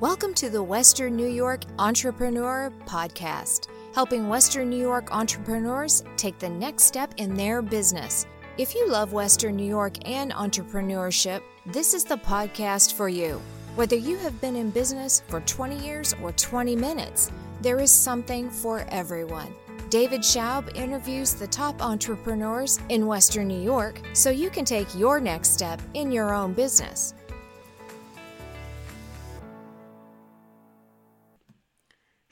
Welcome to the Western New York Entrepreneur Podcast, helping Western New York entrepreneurs take the next step in their business. If you love Western New York and entrepreneurship, this is the podcast for you. Whether you have been in business for 20 years or 20 minutes, there is something for everyone. David Schaub interviews the top entrepreneurs in Western New York so you can take your next step in your own business.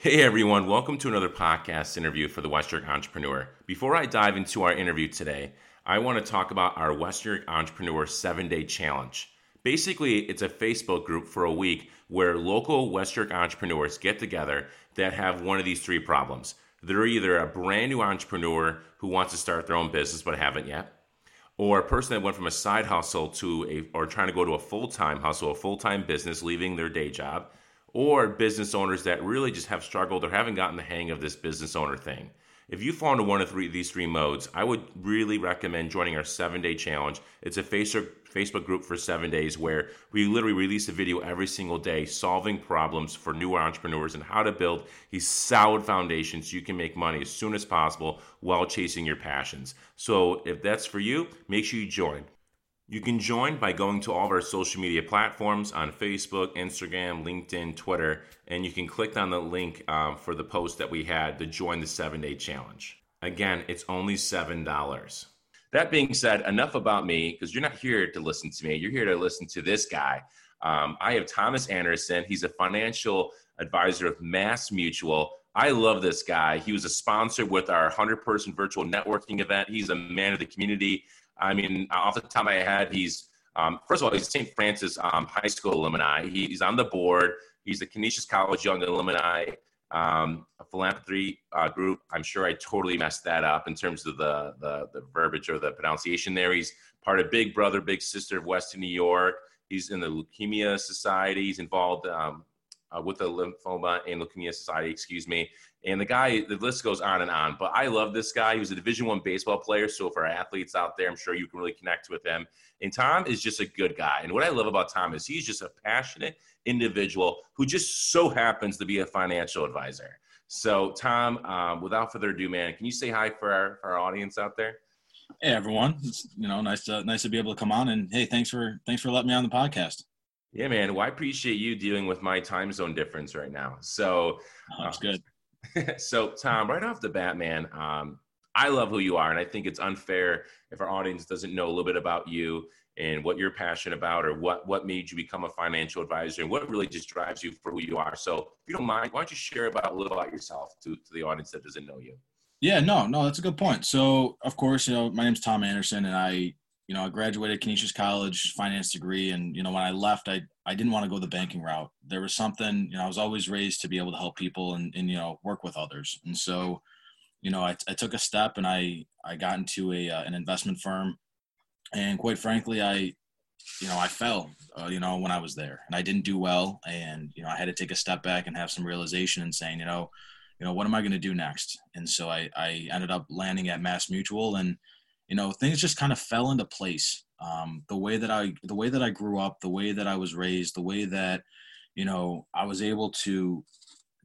Hey everyone, welcome to another podcast interview for the Western Entrepreneur. Before I dive into our interview today, I want to talk about our Western Entrepreneur 7-Day Challenge. Basically, it's a Facebook group for a week where local Western entrepreneurs get together that have one of these three problems. They're either a brand new entrepreneur who wants to start their own business but haven't yet, or a person that went from a side hustle to a or trying to go to a full-time hustle, a full-time business, leaving their day job or business owners that really just have struggled or haven't gotten the hang of this business owner thing. If you fall into one of three, these three modes, I would really recommend joining our seven day challenge. It's a Facebook group for seven days where we literally release a video every single day solving problems for new entrepreneurs and how to build these solid foundations so you can make money as soon as possible while chasing your passions. So if that's for you, make sure you join. You can join by going to all of our social media platforms on Facebook, Instagram, LinkedIn, Twitter, and you can click on the link um, for the post that we had to join the seven day challenge. Again, it's only $7. That being said, enough about me because you're not here to listen to me. You're here to listen to this guy. Um, I have Thomas Anderson. He's a financial advisor of Mass Mutual. I love this guy. He was a sponsor with our 100 person virtual networking event. He's a man of the community. I mean, off the top of my head, he's um, first of all, he's St. Francis um, High School alumni. He's on the board. He's the Canisius College Young Alumni um, a philanthropy uh, group. I'm sure I totally messed that up in terms of the, the, the verbiage or the pronunciation there. He's part of Big Brother, Big Sister of Western New York. He's in the Leukemia Society. He's involved um, uh, with the Lymphoma and Leukemia Society, excuse me. And the guy, the list goes on and on. But I love this guy. He was a Division One baseball player. So for athletes out there, I'm sure you can really connect with him. And Tom is just a good guy. And what I love about Tom is he's just a passionate individual who just so happens to be a financial advisor. So Tom, um, without further ado, man, can you say hi for our, for our audience out there? Hey everyone, it's, you know, nice to nice to be able to come on and hey, thanks for thanks for letting me on the podcast. Yeah, man. Well, I appreciate you dealing with my time zone difference right now. So oh, that's good. so, Tom, right off the bat, man, um, I love who you are, and I think it's unfair if our audience doesn't know a little bit about you and what you're passionate about, or what what made you become a financial advisor, and what really just drives you for who you are. So, if you don't mind, why don't you share about a little about yourself to to the audience that doesn't know you? Yeah, no, no, that's a good point. So, of course, you know, my name's Tom Anderson, and I you know, I graduated Canisius College finance degree, and you know, when I left, I I didn't want to go the banking route. There was something, you know, I was always raised to be able to help people and and you know work with others, and so, you know, I, I took a step and I I got into a uh, an investment firm, and quite frankly, I you know I fell, uh, you know, when I was there, and I didn't do well, and you know, I had to take a step back and have some realization and saying, you know, you know, what am I going to do next? And so I I ended up landing at Mass Mutual and you know things just kind of fell into place. Um, the way that i the way that i grew up the way that i was raised the way that you know i was able to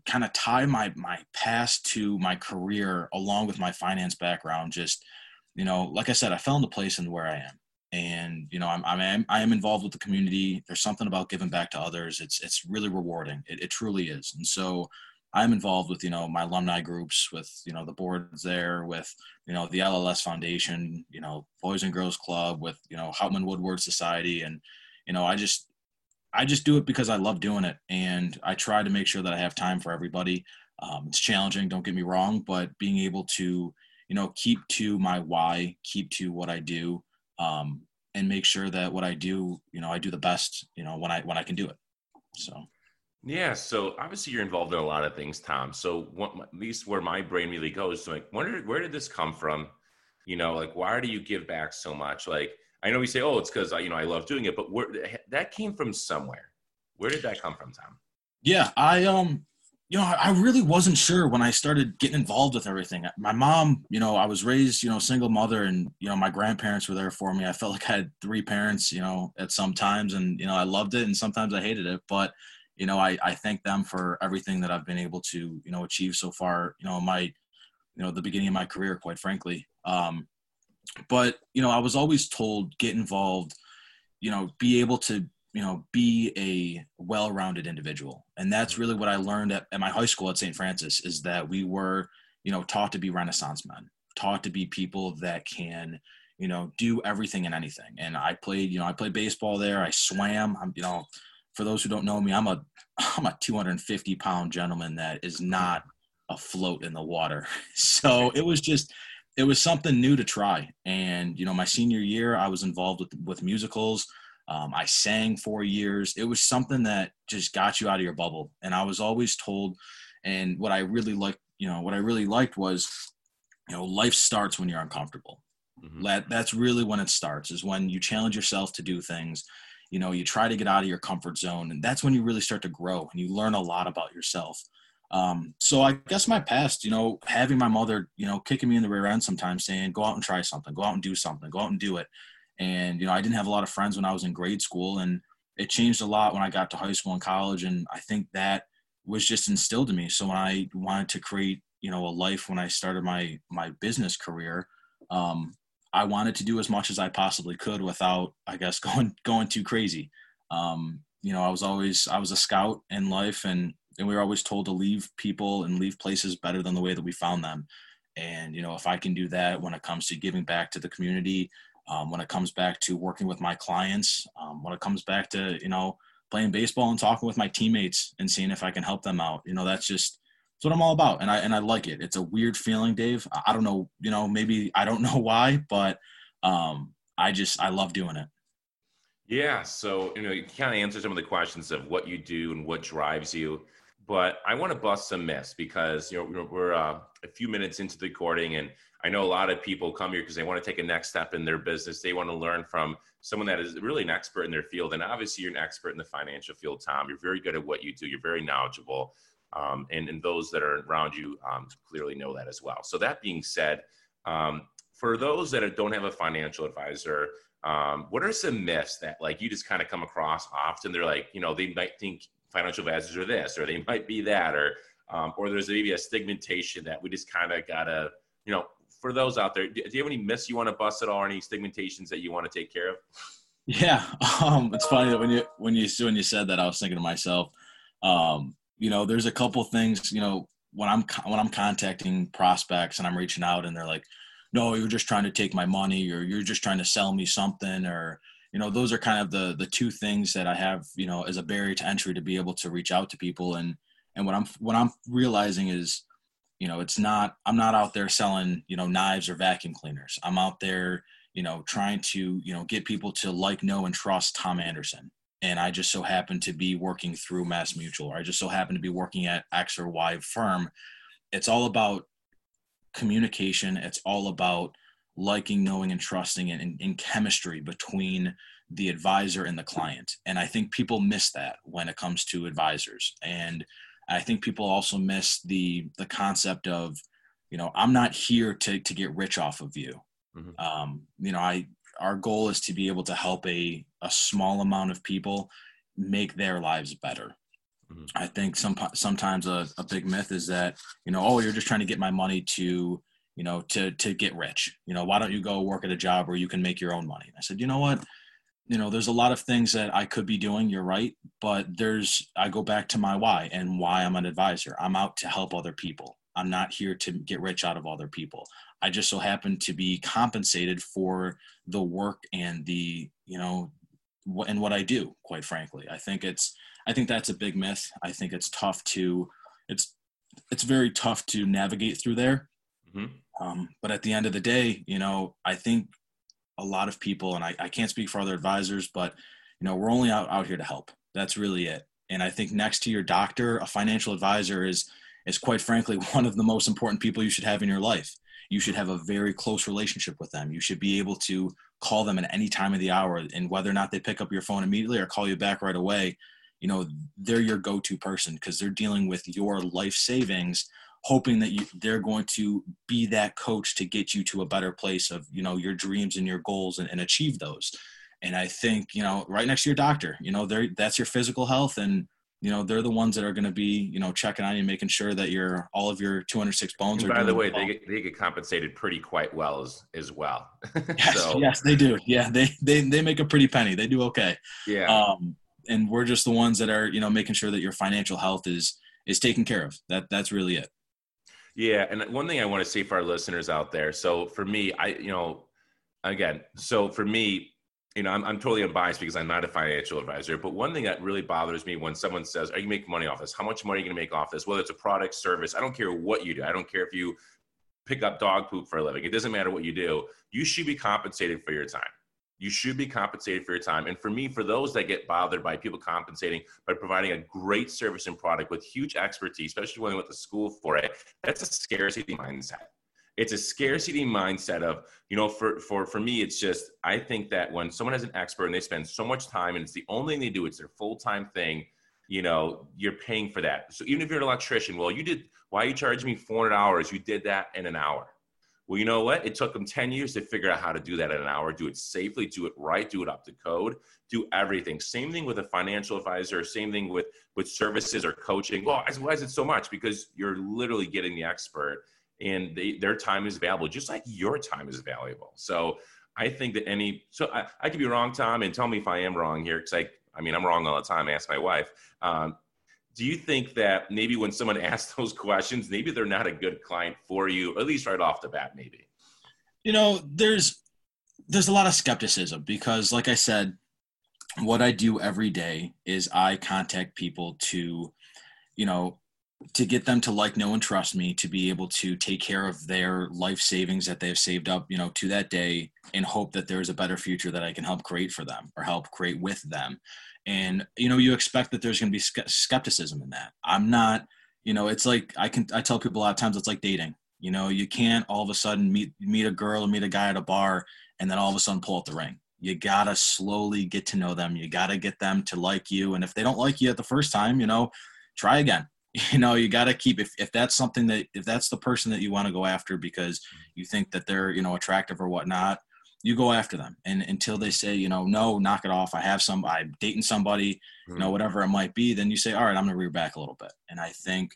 kind of tie my my past to my career along with my finance background just you know like i said i fell into place in where i am. And you know I'm, I'm i am involved with the community. There's something about giving back to others. It's it's really rewarding. It, it truly is. And so I'm involved with you know my alumni groups, with you know the boards there, with you know the LLS Foundation, you know Boys and Girls Club, with you know Hauptman Woodward Society, and you know I just I just do it because I love doing it, and I try to make sure that I have time for everybody. Um, it's challenging, don't get me wrong, but being able to you know keep to my why, keep to what I do, um, and make sure that what I do, you know, I do the best, you know, when I when I can do it. So. Yeah, so obviously you're involved in a lot of things, Tom. So what, at least where my brain really goes, so like, where did where did this come from? You know, like why do you give back so much? Like I know we say, oh, it's because I, you know, I love doing it, but where that came from somewhere. Where did that come from, Tom? Yeah, I um, you know, I really wasn't sure when I started getting involved with everything. My mom, you know, I was raised, you know, single mother, and you know, my grandparents were there for me. I felt like I had three parents, you know, at some times, and you know, I loved it, and sometimes I hated it, but you know, I, I thank them for everything that I've been able to, you know, achieve so far, you know, my, you know, the beginning of my career, quite frankly. Um, but, you know, I was always told get involved, you know, be able to, you know, be a well-rounded individual. And that's really what I learned at, at my high school at St. Francis is that we were, you know, taught to be Renaissance men, taught to be people that can, you know, do everything and anything. And I played, you know, I played baseball there. I swam. I'm, you know, for those who don't know me, I'm a I'm a 250 pound gentleman that is not afloat in the water. So it was just it was something new to try. And you know, my senior year, I was involved with with musicals. Um, I sang for years. It was something that just got you out of your bubble. And I was always told, and what I really liked, you know, what I really liked was, you know, life starts when you're uncomfortable. Mm-hmm. That that's really when it starts. Is when you challenge yourself to do things you know you try to get out of your comfort zone and that's when you really start to grow and you learn a lot about yourself. Um, so i guess my past you know having my mother you know kicking me in the rear end sometimes saying go out and try something. Go out and do something. Go out and do it. And you know i didn't have a lot of friends when i was in grade school and it changed a lot when i got to high school and college and i think that was just instilled in me. So when i wanted to create you know a life when i started my my business career um, I wanted to do as much as I possibly could without, I guess, going going too crazy. Um, you know, I was always I was a scout in life, and and we were always told to leave people and leave places better than the way that we found them. And you know, if I can do that when it comes to giving back to the community, um, when it comes back to working with my clients, um, when it comes back to you know playing baseball and talking with my teammates and seeing if I can help them out, you know, that's just that's what I'm all about, and I and I like it. It's a weird feeling, Dave. I don't know, you know, maybe I don't know why, but um, I just I love doing it. Yeah, so you know, you kind of answer some of the questions of what you do and what drives you, but I want to bust some myths because you know we're uh, a few minutes into the recording, and I know a lot of people come here because they want to take a next step in their business. They want to learn from someone that is really an expert in their field, and obviously you're an expert in the financial field, Tom. You're very good at what you do. You're very knowledgeable um, and, and those that are around you um, clearly know that as well. So that being said, um, for those that don't have a financial advisor, um, what are some myths that like you just kind of come across often? They're like, you know, they might think financial advisors are this, or they might be that, or um, or there's maybe a stigmatization that we just kind of gotta, you know, for those out there, do you have any myths you want to bust at all, or any stigmatizations that you want to take care of? Yeah, um, it's funny that when you when you when you said that, I was thinking to myself, um, you know, there's a couple things, you know, when I'm when I'm contacting prospects and I'm reaching out and they're like, "No, you're just trying to take my money or you're just trying to sell me something or you know, those are kind of the the two things that I have, you know, as a barrier to entry to be able to reach out to people and and what I'm what I'm realizing is you know, it's not I'm not out there selling, you know, knives or vacuum cleaners. I'm out there, you know, trying to, you know, get people to like, know and trust Tom Anderson and I just so happen to be working through Mass Mutual, or I just so happen to be working at X or Y firm. It's all about communication. It's all about liking, knowing, and trusting, and, in chemistry between the advisor and the client. And I think people miss that when it comes to advisors. And I think people also miss the the concept of, you know, I'm not here to to get rich off of you. Mm-hmm. Um, you know, I our goal is to be able to help a, a small amount of people make their lives better. Mm-hmm. I think some sometimes a, a big myth is that you know oh you're just trying to get my money to you know to to get rich. You know why don't you go work at a job where you can make your own money? I said you know what? You know there's a lot of things that I could be doing you're right but there's I go back to my why and why I'm an advisor. I'm out to help other people. I'm not here to get rich out of other people I just so happen to be compensated for the work and the you know what and what I do. Quite frankly, I think it's I think that's a big myth. I think it's tough to it's it's very tough to navigate through there. Mm-hmm. Um, but at the end of the day, you know, I think a lot of people, and I, I can't speak for other advisors, but you know, we're only out, out here to help. That's really it. And I think next to your doctor, a financial advisor is is quite frankly one of the most important people you should have in your life you should have a very close relationship with them. You should be able to call them at any time of the hour and whether or not they pick up your phone immediately or call you back right away, you know, they're your go-to person because they're dealing with your life savings hoping that you, they're going to be that coach to get you to a better place of you know your dreams and your goals and, and achieve those and i think you know right next to your doctor you know that's your physical health and you know they're the ones that are going to be you know checking on you making sure that your all of your 206 bones and are by the way well. they get, they get compensated pretty quite well as as well. Yes, so, yes they do. Yeah they, they they make a pretty penny. They do okay. Yeah. Um and we're just the ones that are you know making sure that your financial health is is taken care of. That that's really it. Yeah and one thing i want to say for our listeners out there so for me i you know again so for me you know, I'm, I'm totally unbiased because I'm not a financial advisor. But one thing that really bothers me when someone says, Are you making money off this? How much money are you going to make off this? Whether it's a product, service, I don't care what you do. I don't care if you pick up dog poop for a living. It doesn't matter what you do. You should be compensated for your time. You should be compensated for your time. And for me, for those that get bothered by people compensating by providing a great service and product with huge expertise, especially when they went to school for it, that's a scarcity mindset it's a scarcity mindset of you know for for for me it's just i think that when someone has an expert and they spend so much time and it's the only thing they do it's their full-time thing you know you're paying for that. So even if you're an electrician well you did why you charge me 400 hours? You did that in an hour. Well you know what? It took them 10 years to figure out how to do that in an hour do it safely do it right do it up to code do everything. Same thing with a financial advisor same thing with with services or coaching. Well why is it so much? Because you're literally getting the expert and they, their time is valuable, just like your time is valuable. So I think that any, so I, I could be wrong, Tom, and tell me if I am wrong here, because I, I mean, I'm wrong all the time. I ask my wife. Um, do you think that maybe when someone asks those questions, maybe they're not a good client for you, at least right off the bat, maybe? You know, there's there's a lot of skepticism because, like I said, what I do every day is I contact people to, you know, to get them to like know and trust me to be able to take care of their life savings that they've saved up you know to that day and hope that there's a better future that i can help create for them or help create with them. And you know you expect that there's going to be skepticism in that. I'm not you know it's like i can i tell people a lot of times it's like dating. You know you can't all of a sudden meet meet a girl or meet a guy at a bar and then all of a sudden pull out the ring. You gotta slowly get to know them. You gotta get them to like you. And if they don't like you at the first time you know try again you know you got to keep if, if that's something that if that's the person that you want to go after because you think that they're you know attractive or whatnot you go after them. And until they say you know no knock it off. I have some i'm dating somebody mm-hmm. you know mm-hmm. whatever it might be then you say all right i'm gonna rear back a little bit. And i think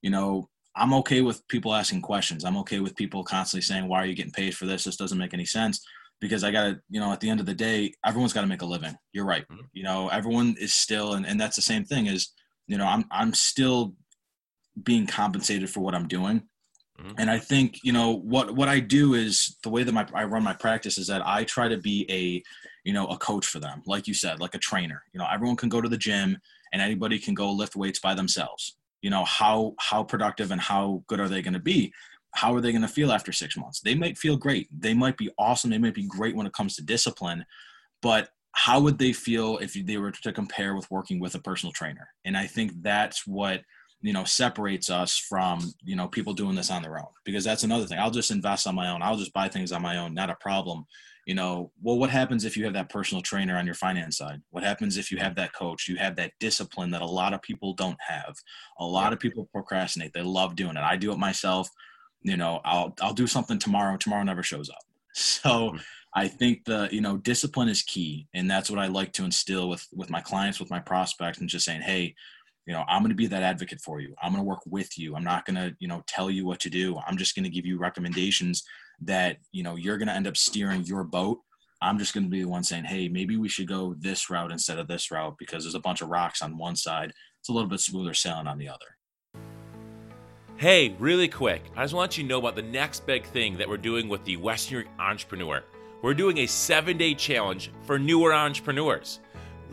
you know i'm okay with people asking questions. I'm okay with people constantly saying why are you getting paid for this? This doesn't make any sense. Because i gotta you know at the end of the day everyone's got to make a living. You're right. Mm-hmm. you know everyone is still and, and that's the same thing is you know i'm i'm still being compensated for what i'm doing. Mm-hmm. and i think you know what what i do is the way that my i run my practice is that i try to be a you know a coach for them. Like you said like a trainer. You know everyone can go to the gym and anybody can go lift weights by themselves. You know how how productive and how good are they going to be? How are they going to feel after six months? They might feel great. They might be awesome. They might be great when it comes to discipline but how would they feel if they were to compare with working with a personal trainer? And i think that's what you know separates us from you know people doing this on their own because that's another thing. I'll just invest on my own. I'll just buy things on my own. Not a problem. You know well what happens if you have that personal trainer on your finance side? What happens if you have that coach? You have that discipline that a lot of people don't have. A lot of people procrastinate. They love doing it. I do it myself. You know i'll i'll do something tomorrow. Tomorrow never shows up. So mm-hmm. I think the you know discipline is key, and that's what I like to instill with with my clients, with my prospects, and just saying, hey, you know, I'm going to be that advocate for you. I'm going to work with you. I'm not going to you know tell you what to do. I'm just going to give you recommendations that you know you're going to end up steering your boat. I'm just going to be the one saying, hey, maybe we should go this route instead of this route because there's a bunch of rocks on one side. It's a little bit smoother sailing on the other. Hey, really quick, I just want you to know about the next big thing that we're doing with the Western Entrepreneur we're doing a seven day challenge for newer entrepreneurs.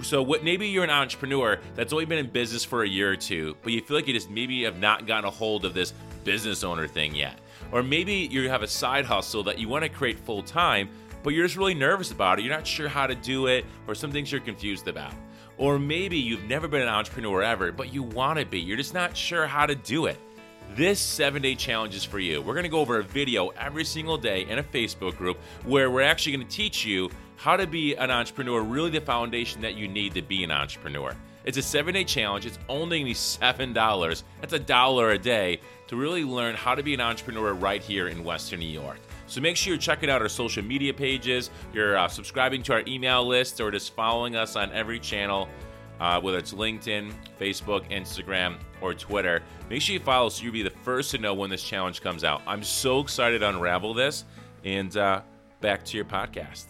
So, what maybe you're an entrepreneur that's only been in business for a year or two, but you feel like you just maybe have not gotten a hold of this business owner thing yet. Or maybe you have a side hustle that you want to create full time, but you're just really nervous about it. You're not sure how to do it, or some things you're confused about. Or maybe you've never been an entrepreneur ever, but you want to be. You're just not sure how to do it. This seven day challenge is for you. We're going to go over a video every single day in a Facebook group where we're actually going to teach you how to be an entrepreneur, really the foundation that you need to be an entrepreneur. It's a seven day challenge. It's only going to be $7. That's a dollar a day to really learn how to be an entrepreneur right here in Western New York. So make sure you're checking out our social media pages, you're uh, subscribing to our email list, or just following us on every channel uh, whether it's LinkedIn, Facebook, Instagram, or Twitter. Make sure you follow so you'll be the first to know when this challenge comes out. I'm so excited to unravel this. And uh, back to your podcast.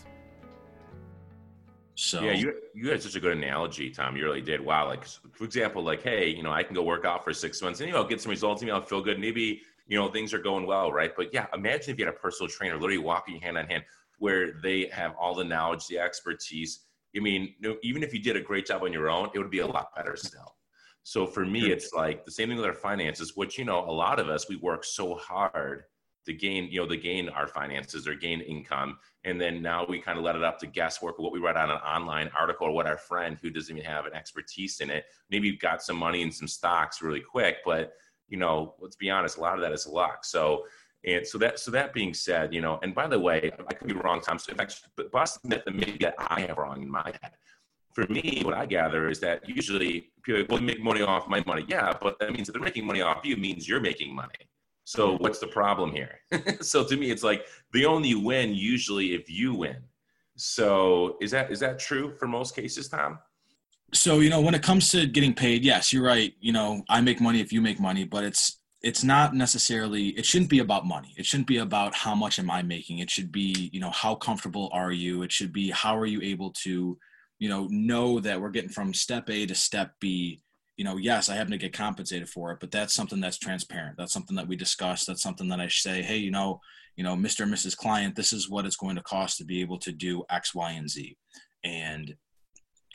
So yeah, you you had such a good analogy, Tom. You really did. Wow, like for example, like hey, you know, I can go work out for six months and you know get some results. Maybe I'll feel good. Maybe you know things are going well, right? But yeah, imagine if you had a personal trainer literally walking hand on hand, where they have all the knowledge, the expertise. I mean, even if you did a great job on your own, it would be a lot better still. So for me, it's like the same thing with our finances, which you know, a lot of us we work so hard to gain, you know, to gain our finances or gain income. And then now we kind of let it up to guesswork what we read on an online article or what our friend who doesn't even have an expertise in it, maybe you've got some money in some stocks really quick, but you know, let's be honest, a lot of that is luck. So and so that so that being said, you know, and by the way, I could be wrong, Tom. So in fact, Boston myth that maybe that I have wrong in my head. For me, what I gather is that usually people will make money off my money. Yeah, but that means that they're making money off you means you're making money. So what's the problem here? so to me, it's like they only win usually if you win. So is that is that true for most cases, Tom? So you know, when it comes to getting paid, yes, you're right. You know, I make money if you make money, but it's it's not necessarily it shouldn't be about money it shouldn't be about how much am i making it should be you know how comfortable are you it should be how are you able to you know know that we're getting from step a to step b you know, yes, I happen to get compensated for it, but that's something that's transparent. That's something that we discuss. That's something that I say, hey, you know, you know, Mr. and Mrs. Client, this is what it's going to cost to be able to do X, Y, and Z. And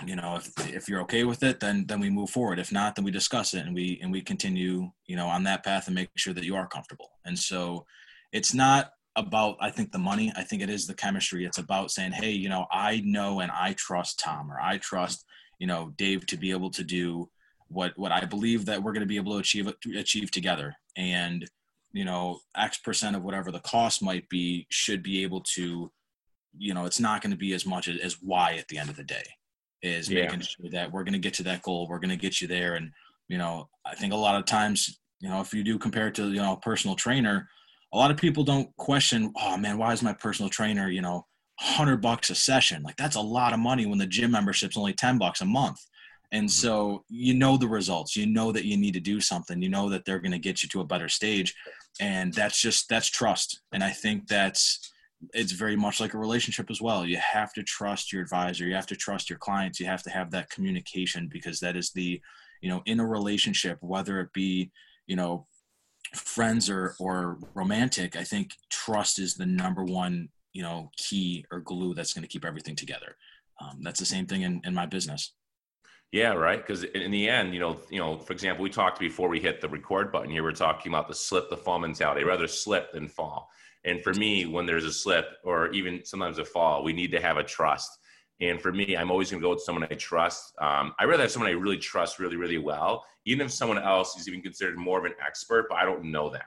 you know, if if you're okay with it, then then we move forward. If not, then we discuss it and we and we continue, you know, on that path and make sure that you are comfortable. And so, it's not about I think the money. I think it is the chemistry. It's about saying, hey, you know, I know and I trust Tom or I trust you know Dave to be able to do what what I believe that we're going to be able to achieve achieve together. And you know, X percent of whatever the cost might be should be able to, you know, it's not going to be as much as, as Y at the end of the day. Is yeah. making sure that we're going to get to that goal. We're going to get you there. And you know, I think a lot of times, you know, if you do compare it to you know a personal trainer, a lot of people don't question, oh man, why is my personal trainer, you know, hundred bucks a session? Like that's a lot of money when the gym membership's only ten bucks a month. And mm-hmm. so you know the results. You know that you need to do something. You know that they're going to get you to a better stage. And that's just that's trust. And I think that's it's very much like a relationship as well. You have to trust your advisor. You have to trust your clients. You have to have that communication because that is the, you know, in a relationship, whether it be, you know, friends or or romantic, I think trust is the number one, you know, key or glue that's going to keep everything together. Um, that's the same thing in, in my business. Yeah, right. Because in the end, you know, you know, for example, we talked before we hit the record button here. We're talking about the slip, the fall mentality. rather slip than fall. And for me, when there's a slip or even sometimes a fall, we need to have a trust. And for me, I'm always going to go with someone I trust. Um, I rather have someone I really trust really, really well, even if someone else is even considered more of an expert, but I don't know them.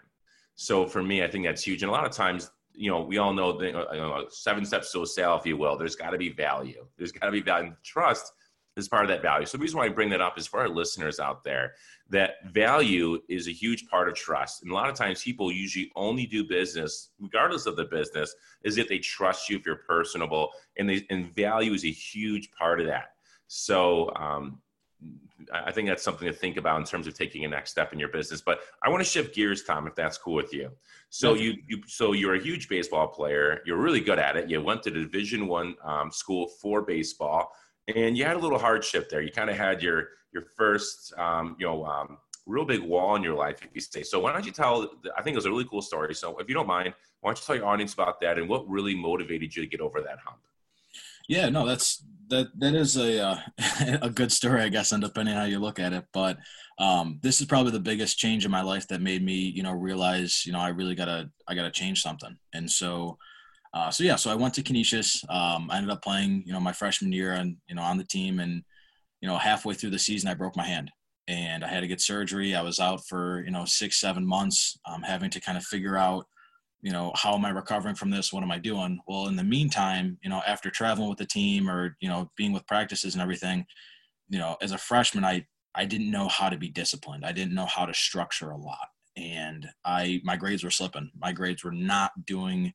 So for me, I think that's huge. And a lot of times, you know, we all know the you know, seven steps to a sale, if you will. There's got to be value. There's got to be value. Trust is part of that value. So the reason why I bring that up is for our listeners out there that value is a huge part of trust. And a lot of times people usually only do business, regardless of the business, is if they trust you, if you're personable, and they, and value is a huge part of that. So um, I think that's something to think about in terms of taking a next step in your business. But I want to shift gears, Tom, if that's cool with you. So you, you so you're a huge baseball player. You're really good at it. You went to Division One um, school for baseball and you had a little hardship there. You kind of had your your first, um, you know, um, real big wall in your life, if you say. So why don't you tell? I think it was a really cool story. So if you don't mind, why don't you tell your audience about that and what really motivated you to get over that hump? Yeah, no, that's that that is a uh, a good story, I guess, depending on how you look at it. But um, this is probably the biggest change in my life that made me, you know, realize, you know, I really gotta I gotta change something. And so uh, so yeah, so I went to Canisius. Um, I ended up playing, you know, my freshman year and you know on the team, and you know halfway through the season I broke my hand, and I had to get surgery. I was out for you know six seven months, um, having to kind of figure out, you know, how am I recovering from this? What am I doing? Well, in the meantime, you know, after traveling with the team or you know being with practices and everything, you know, as a freshman, I I didn't know how to be disciplined. I didn't know how to structure a lot, and I my grades were slipping. My grades were not doing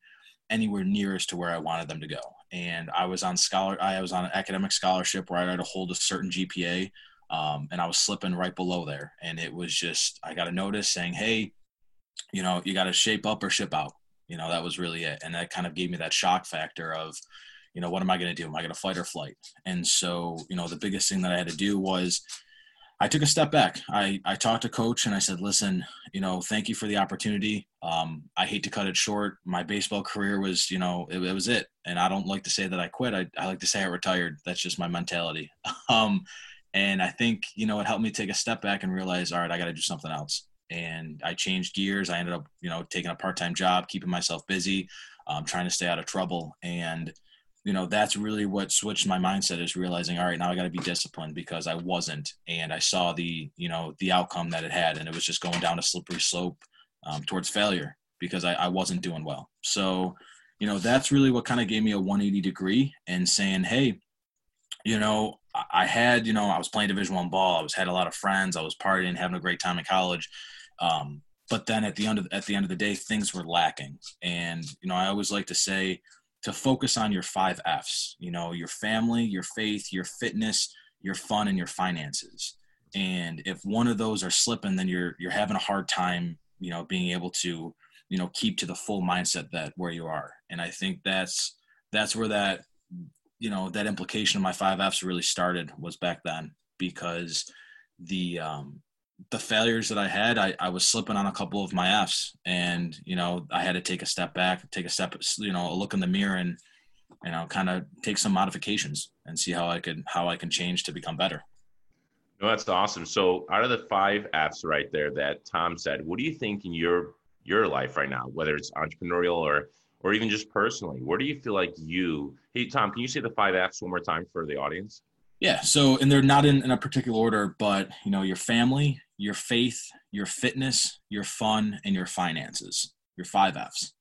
anywhere near as to where I wanted them to go. And I was on scholar, I was on an academic scholarship where I had to hold a certain GPA, um, and I was slipping right below there. And it was just I got a notice saying, "Hey, you know, you got to shape up or ship out." You know, that was really it, and that kind of gave me that shock factor of, you know, what am I going to do? Am I going to fight or flight? And so, you know, the biggest thing that I had to do was I took a step back. I, I talked to coach and I said, listen, you know, thank you for the opportunity. Um, I hate to cut it short. My baseball career was, you know, it, it, was it. And I don't like to say that I quit. I, I like to say I retired. That's just my mentality. Um, and I think, you know, it helped me take a step back and realize, all right, I got to do something else. And I changed gears. I ended up, you know, taking a part-time job, keeping myself busy, um, trying to stay out of trouble. And, you know that's really what switched my mindset is realizing all right now i got to be disciplined because i wasn't and i saw the you know the outcome that it had and it was just going down a slippery slope um, towards failure because I, I wasn't doing well. So you know that's really what kind of gave me a 180 degree and saying hey you know i had you know i was playing division one ball i was had a lot of friends i was partying having a great time in college um, but then at the end of at the end of the day things were lacking. And you know i always like to say to focus on your five F's, you know, your family, your faith, your fitness, your fun, and your finances. And if one of those are slipping, then you're you're having a hard time, you know, being able to, you know, keep to the full mindset that where you are. And I think that's that's where that, you know, that implication of my five F's really started was back then because the um the failures that I had, I, I was slipping on a couple of my F's and, you know, I had to take a step back, take a step, you know, a look in the mirror and, you know, kind of take some modifications and see how I could, how I can change to become better. No, that's awesome. So out of the five F's right there that Tom said, what do you think in your, your life right now, whether it's entrepreneurial or, or even just personally, where do you feel like you, hey, Tom, can you say the five F's one more time for the audience? Yeah. So, and they're not in, in a particular order, but you know, your family, your faith, your fitness, your fun, and your finances. Your five F's.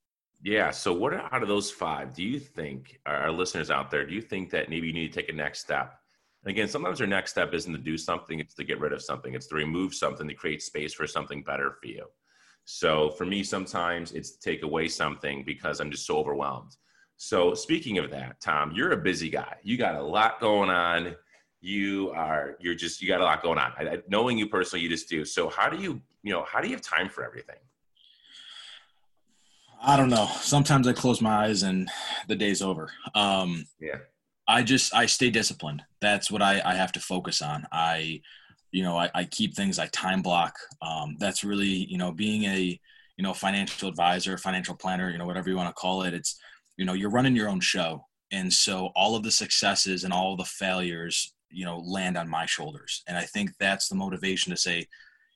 Yeah. So, what out of those five do you think, our listeners out there, do you think that maybe you need to take a next step? And again, sometimes your next step isn't to do something, it's to get rid of something, it's to remove something to create space for something better for you. So, for me, sometimes it's to take away something because I'm just so overwhelmed. So, speaking of that, Tom, you're a busy guy. You got a lot going on you are you're just you got a lot going on. I, I, knowing you personally, you just do. So how do you you know how do you have time for everything? I don't know. Sometimes I close my eyes and the day's over. Um, yeah. I just I stay disciplined. That's what I, I have to focus on. I, you know, I, I keep things. I time block. Um, that's really you know being a you know financial advisor, financial planner, you know whatever you want to call it. It's you know you're running your own show, and so all of the successes and all of the failures you know land on my shoulders. And i think that's the motivation to say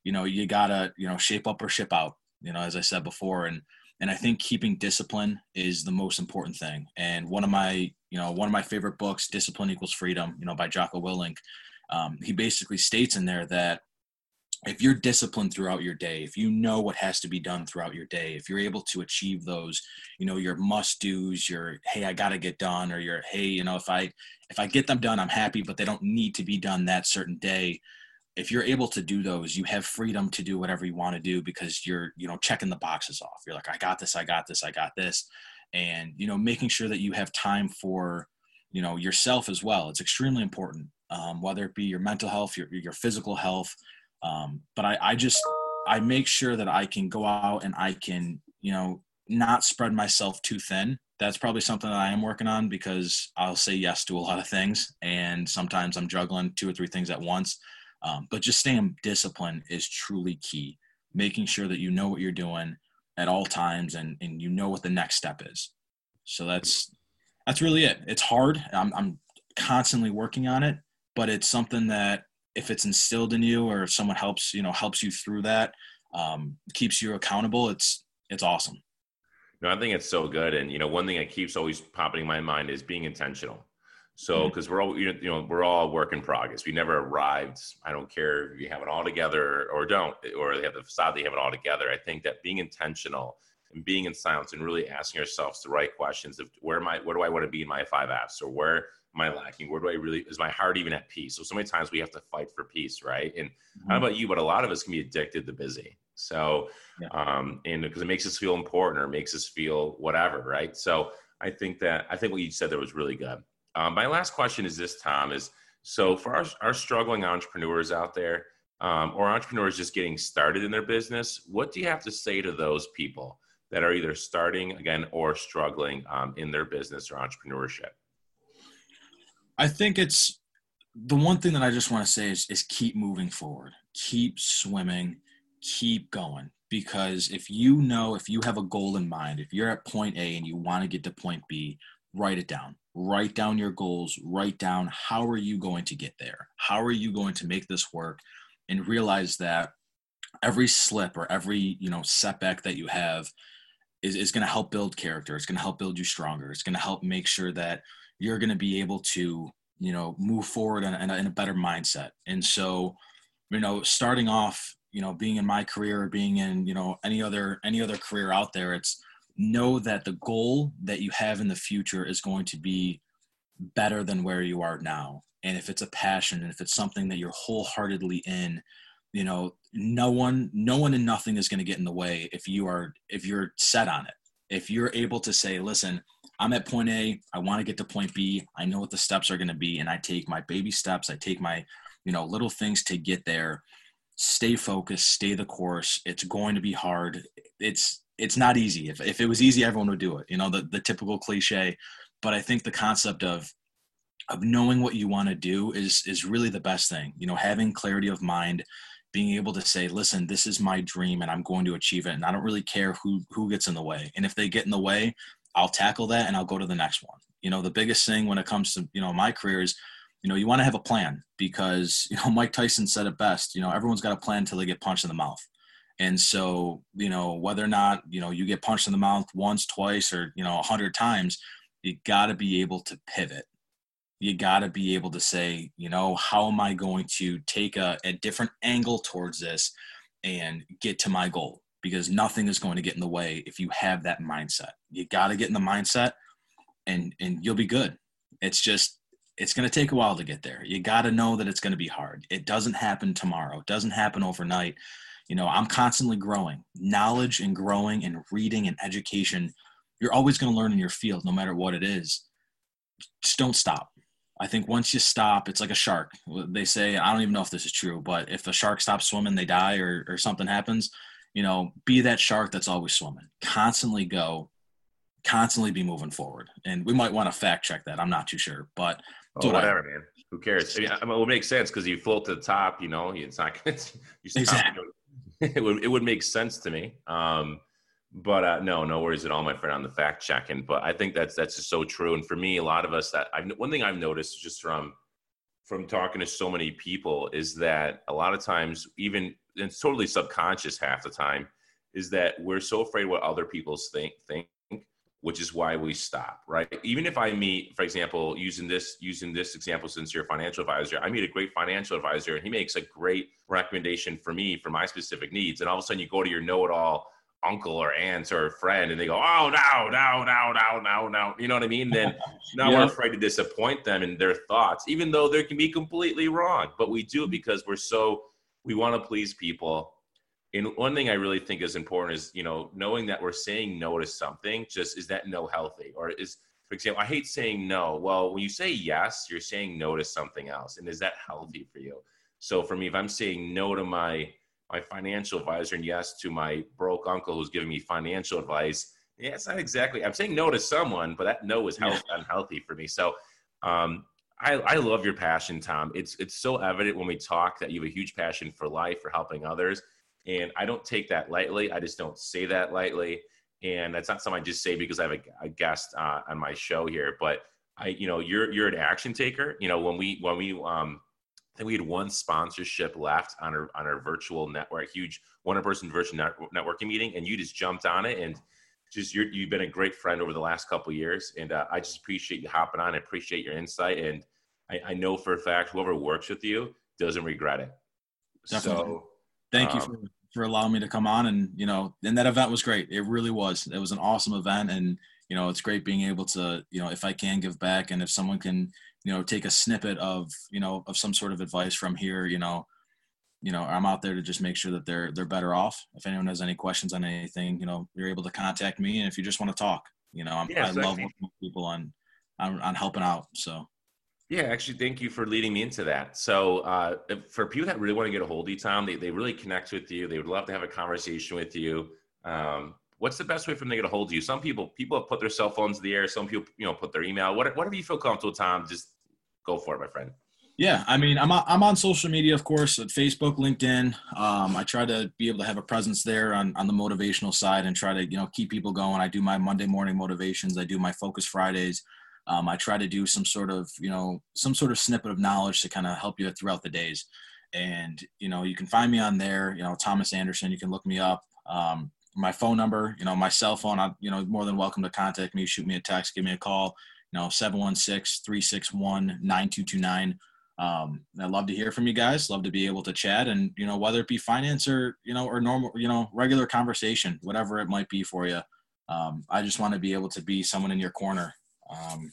you know you gotta you know shape up or ship out you know as i said before. And and i think keeping discipline is the most important thing. And one of my you know one of my favorite books discipline equals freedom you know by jocko willink um, he basically states in there that if you're disciplined throughout your day if you know what has to be done throughout your day if you're able to achieve those you know your must do's your hey i gotta get done or your hey you know if i if i get them done i'm happy but they don't need to be done that certain day. If you're able to do those you have freedom to do whatever you want to do because you're you know checking the boxes off. You're like i got this i got this i got this. And you know making sure that you have time for you know yourself as well. It's extremely important um, whether it be your mental health your, your physical health um, but I, I just I make sure that I can go out and I can you know not spread myself too thin. That's probably something that I am working on because I'll say yes to a lot of things, and sometimes I'm juggling two or three things at once. Um, but just staying disciplined is truly key. Making sure that you know what you're doing at all times and and you know what the next step is. So that's that's really it. It's hard. I'm I'm constantly working on it, but it's something that if it's instilled in you or if someone helps you know helps you through that um, keeps you accountable it's it's awesome. No i think it's so good. And you know one thing that keeps always popping in my mind is being intentional. So because mm-hmm. we're all you know we're all work in progress. We never arrived. I don't care if you have it all together or don't or they have the facade they have it all together. I think that being intentional and being in silence and really asking ourselves the right questions of where am i where do i want to be in my five F's or where am I lacking? Where do I really is my heart even at peace? So so many times we have to fight for peace, right? And mm-hmm. I don't know about you, but a lot of us can be addicted to busy. So, yeah. um, and because it makes us feel important or makes us feel whatever, right? So, I think that I think what you said there was really good. Um, my last question is this, Tom, is so for our, our struggling entrepreneurs out there um, or entrepreneurs just getting started in their business, what do you have to say to those people that are either starting again or struggling um, in their business or entrepreneurship? I think it's the one thing that I just want to say is, is keep moving forward, keep swimming, keep going. Because if you know, if you have a goal in mind, if you're at point A and you want to get to point B, write it down. Write down your goals. Write down how are you going to get there? How are you going to make this work? And realize that every slip or every you know setback that you have is, is going to help build character. It's going to help build you stronger. It's going to help make sure that you're going to be able to you know move forward in a, in a better mindset and so you know starting off you know being in my career or being in you know any other any other career out there it's know that the goal that you have in the future is going to be better than where you are now. And if it's a passion and if it's something that you're wholeheartedly in, you know, no one, no one and nothing is going to get in the way if you are, if you're set on it. If you're able to say, listen, I'm at point A, I want to get to point B, I know what the steps are going to be, and I take my baby steps, I take my, you know, little things to get there. Stay focused, stay the course. It's going to be hard. It's it's not easy. If, if it was easy, everyone would do it. You know, the, the typical cliche. But I think the concept of of knowing what you want to do is is really the best thing. You know, having clarity of mind, being able to say, listen, this is my dream and I'm going to achieve it. And I don't really care who who gets in the way. And if they get in the way, I'll tackle that and I'll go to the next one. You know, the biggest thing when it comes to, you know, my career is, you know, you want to have a plan because, you know, Mike Tyson said it best, you know, everyone's got a plan until they get punched in the mouth. And so, you know, whether or not, you know, you get punched in the mouth once, twice, or, you know, a hundred times, you got to be able to pivot. You got to be able to say, you know, how am I going to take a, a different angle towards this and get to my goal? Because nothing is going to get in the way if you have that mindset. You got to get in the mindset and, and you'll be good. It's just, it's going to take a while to get there. You got to know that it's going to be hard. It doesn't happen tomorrow. It doesn't happen overnight you know i'm constantly growing knowledge and growing and reading and education you're always going to learn in your field no matter what it is just don't stop i think once you stop it's like a shark they say i don't even know if this is true but if a shark stops swimming they die or, or something happens you know be that shark that's always swimming constantly go constantly be moving forward and we might want to fact check that i'm not too sure but oh, whatever I, man who cares I mean, it would make sense because you float to the top you know it's not you stop exactly. it would it would make sense to me. Um, but uh, no, no worries at all, my friend, on the fact checking. But I think that's that's just so true. And for me, a lot of us that I've one thing I've noticed just from from talking to so many people is that a lot of times, even it's totally subconscious half the time, is that we're so afraid what other people think think which is why we stop right? Even if i meet for example using this using this example since you're a financial advisor i meet a great financial advisor and he makes a great recommendation for me for my specific needs. And all of a sudden you go to your know-it-all uncle or aunt or friend and they go oh no no no no no no. You know what i mean? Then now yeah. we're afraid to disappoint them in their thoughts even though they can be completely wrong. But we do it mm-hmm. because we're so we want to please people and one thing I really think is important is, you know, knowing that we're saying no to something, just is that no healthy? Or is, for example, I hate saying no. Well, when you say yes, you're saying no to something else. And is that healthy for you? So for me, if I'm saying no to my my financial advisor and yes to my broke uncle who's giving me financial advice, yeah, it's not exactly I'm saying no to someone, but that no is health, unhealthy for me. So um I, I love your passion, Tom. It's it's so evident when we talk that you have a huge passion for life, for helping others and I don't take that lightly. I just don't say that lightly. And that's not something I just say because I have a, a guest uh, on my show here. But I, you know, you're you're an action taker. You know, when we when we um, I think we had one sponsorship left on our on our virtual network, huge one person virtual net, networking meeting, and you just jumped on it and just you have been a great friend over the last couple years, and uh, I just appreciate you hopping on. I appreciate your insight, and I, I, know for a fact whoever works with you doesn't regret it. Definitely. So Thank you um, for, for allowing me to come on. And, you know, and that event was great. It really was. It was an awesome event. And, you know, it's great being able to, you know, if I can give back and if someone can, you know, take a snippet of, you know, of some sort of advice from here, you know, you know, I'm out there to just make sure that they're they're better off. If anyone has any questions on anything, you know, you're able to contact me. And if you just want to talk, you know, yeah, i love people on, on on helping out. So. Yeah, actually, thank you for leading me into that. So, uh, for people that really want to get a hold of you, Tom, they, they really connect with you. They would love to have a conversation with you. Um, what's the best way for them to get a hold of you? Some people people have put their cell phones in the air. Some people, you know, put their email. What, whatever you feel comfortable, Tom, just go for it, my friend. Yeah, I mean, I'm I'm on social media, of course, at Facebook, LinkedIn. Um, I try to be able to have a presence there on on the motivational side and try to you know keep people going. I do my Monday morning motivations. I do my Focus Fridays. Um, I try to do some sort of you know some sort of snippet of knowledge to kind of help you throughout the days. And you know, you can find me on there. You know, Thomas Anderson. You can look me up. Um, my phone number, you know, my cell phone. I, you know, more than welcome to contact me. Shoot me a text. Give me a call. You know, 716-361-9229 um, I'd love to hear from you guys. Love to be able to chat, and you know whether it be finance or you know or normal, you know, regular conversation, whatever it might be for you. Um, I just want to be able to be someone in your corner. Um,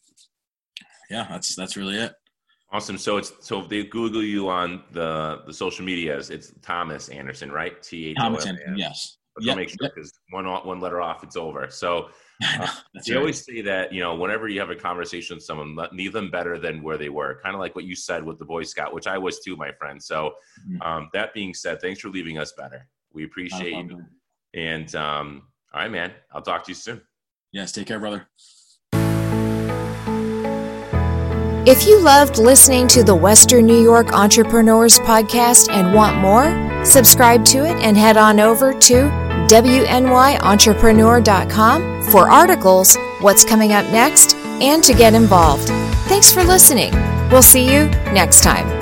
yeah, that's that's really it. Awesome. So it's so if they Google you on the the social medias, it's Thomas Anderson, right? T H Thomas Anderson. Yes. Yep. Make sure because yep. one one letter off, it's over. So uh, they right. always say that you know whenever you have a conversation with someone, leave them better than where they were. Kind of like what you said with the Boy Scout, which I was too, my friend. So mm-hmm. um, that being said, thanks for leaving us better. We appreciate you. And um, all right, man. I'll talk to you soon. Yes. Take care, brother. If you loved listening to the Western New York Entrepreneurs Podcast and want more, subscribe to it and head on over to WNYEntrepreneur.com for articles, what's coming up next, and to get involved. Thanks for listening. We'll see you next time.